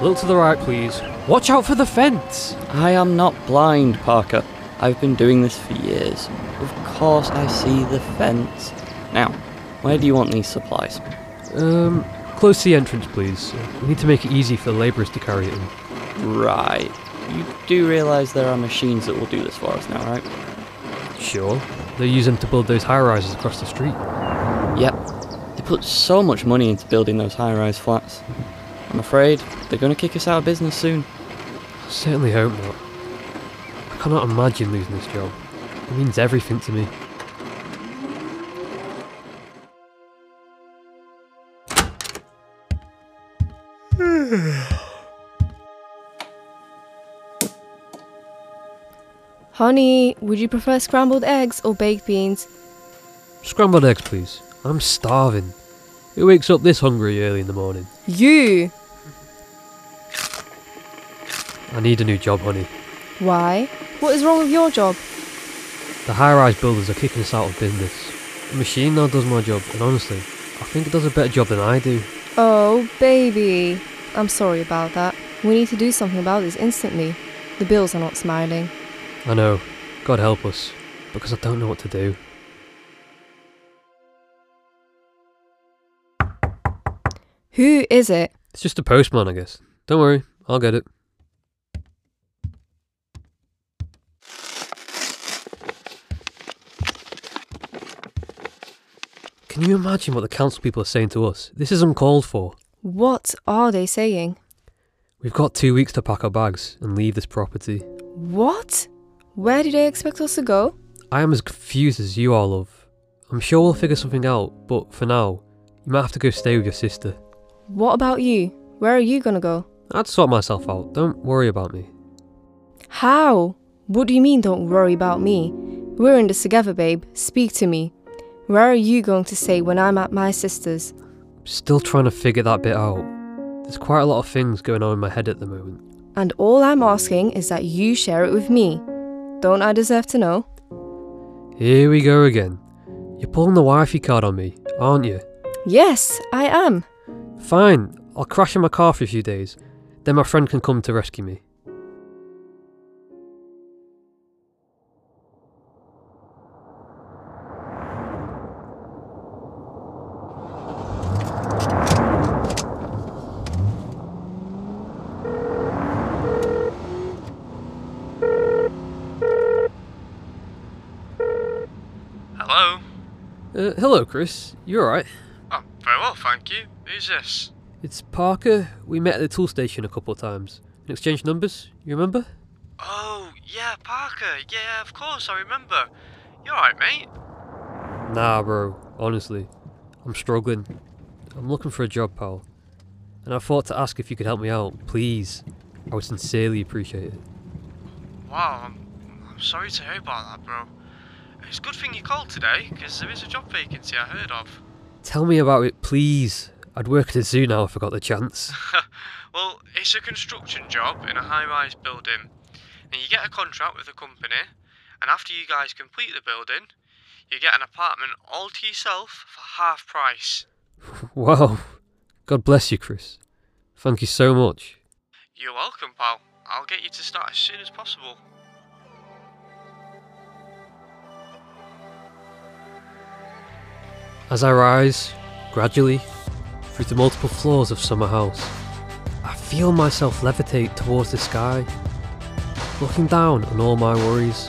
A little to the right, please. Watch out for the fence! I am not blind, Parker. I've been doing this for years. Of course I see the fence. Now, where do you want these supplies? Um, close the entrance, please. We need to make it easy for the labourers to carry it in. Right. You do realise there are machines that will do this for us now, right? Sure. They use them to build those high rises across the street. Yep. They put so much money into building those high rise flats. I'm afraid they're going to kick us out of business soon. I certainly hope not. I cannot imagine losing this job. It means everything to me. Honey, would you prefer scrambled eggs or baked beans? Scrambled eggs, please. I'm starving. Who wakes up this hungry early in the morning? You! I need a new job, honey. Why? What is wrong with your job? The high rise builders are kicking us out of business. The machine now does my job, and honestly, I think it does a better job than I do. Oh, baby. I'm sorry about that. We need to do something about this instantly. The bills are not smiling. I know. God help us. Because I don't know what to do. Who is it? It's just a postman, I guess. Don't worry, I'll get it. Can you imagine what the council people are saying to us? This is uncalled for. What are they saying? We've got two weeks to pack our bags and leave this property. What? Where do they expect us to go? I am as confused as you are, love. I'm sure we'll figure something out, but for now, you might have to go stay with your sister. What about you? Where are you gonna go? I'd sort myself out. Don't worry about me. How? What do you mean, don't worry about me? We're in this together, babe. Speak to me. Where are you going to stay when I'm at my sister's? Still trying to figure that bit out. There's quite a lot of things going on in my head at the moment. And all I'm asking is that you share it with me. Don't I deserve to know? Here we go again. You're pulling the wifey card on me, aren't you? Yes, I am. Fine, I'll crash in my car for a few days. Then my friend can come to rescue me. Uh, hello, Chris. You alright? Oh, very well, thank you. Who's this? It's Parker. We met at the tool station a couple of times and exchanged numbers. You remember? Oh, yeah, Parker. Yeah, of course, I remember. You alright, mate? Nah, bro. Honestly, I'm struggling. I'm looking for a job, pal. And I thought to ask if you could help me out, please. I would sincerely appreciate it. Wow, I'm, I'm sorry to hear about that, bro. It's a good thing you called today, because there is a job vacancy I heard of. Tell me about it, please. I'd work at a zoo now if I got the chance. well, it's a construction job in a high rise building. And you get a contract with the company, and after you guys complete the building, you get an apartment all to yourself for half price. wow. God bless you, Chris. Thank you so much. You're welcome, pal. I'll get you to start as soon as possible. As I rise, gradually, through the multiple floors of Summer House, I feel myself levitate towards the sky. Looking down on all my worries,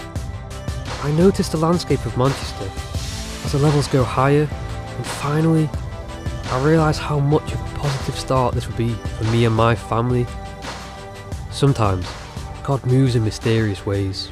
I notice the landscape of Manchester as the levels go higher, and finally, I realise how much of a positive start this would be for me and my family. Sometimes, God moves in mysterious ways.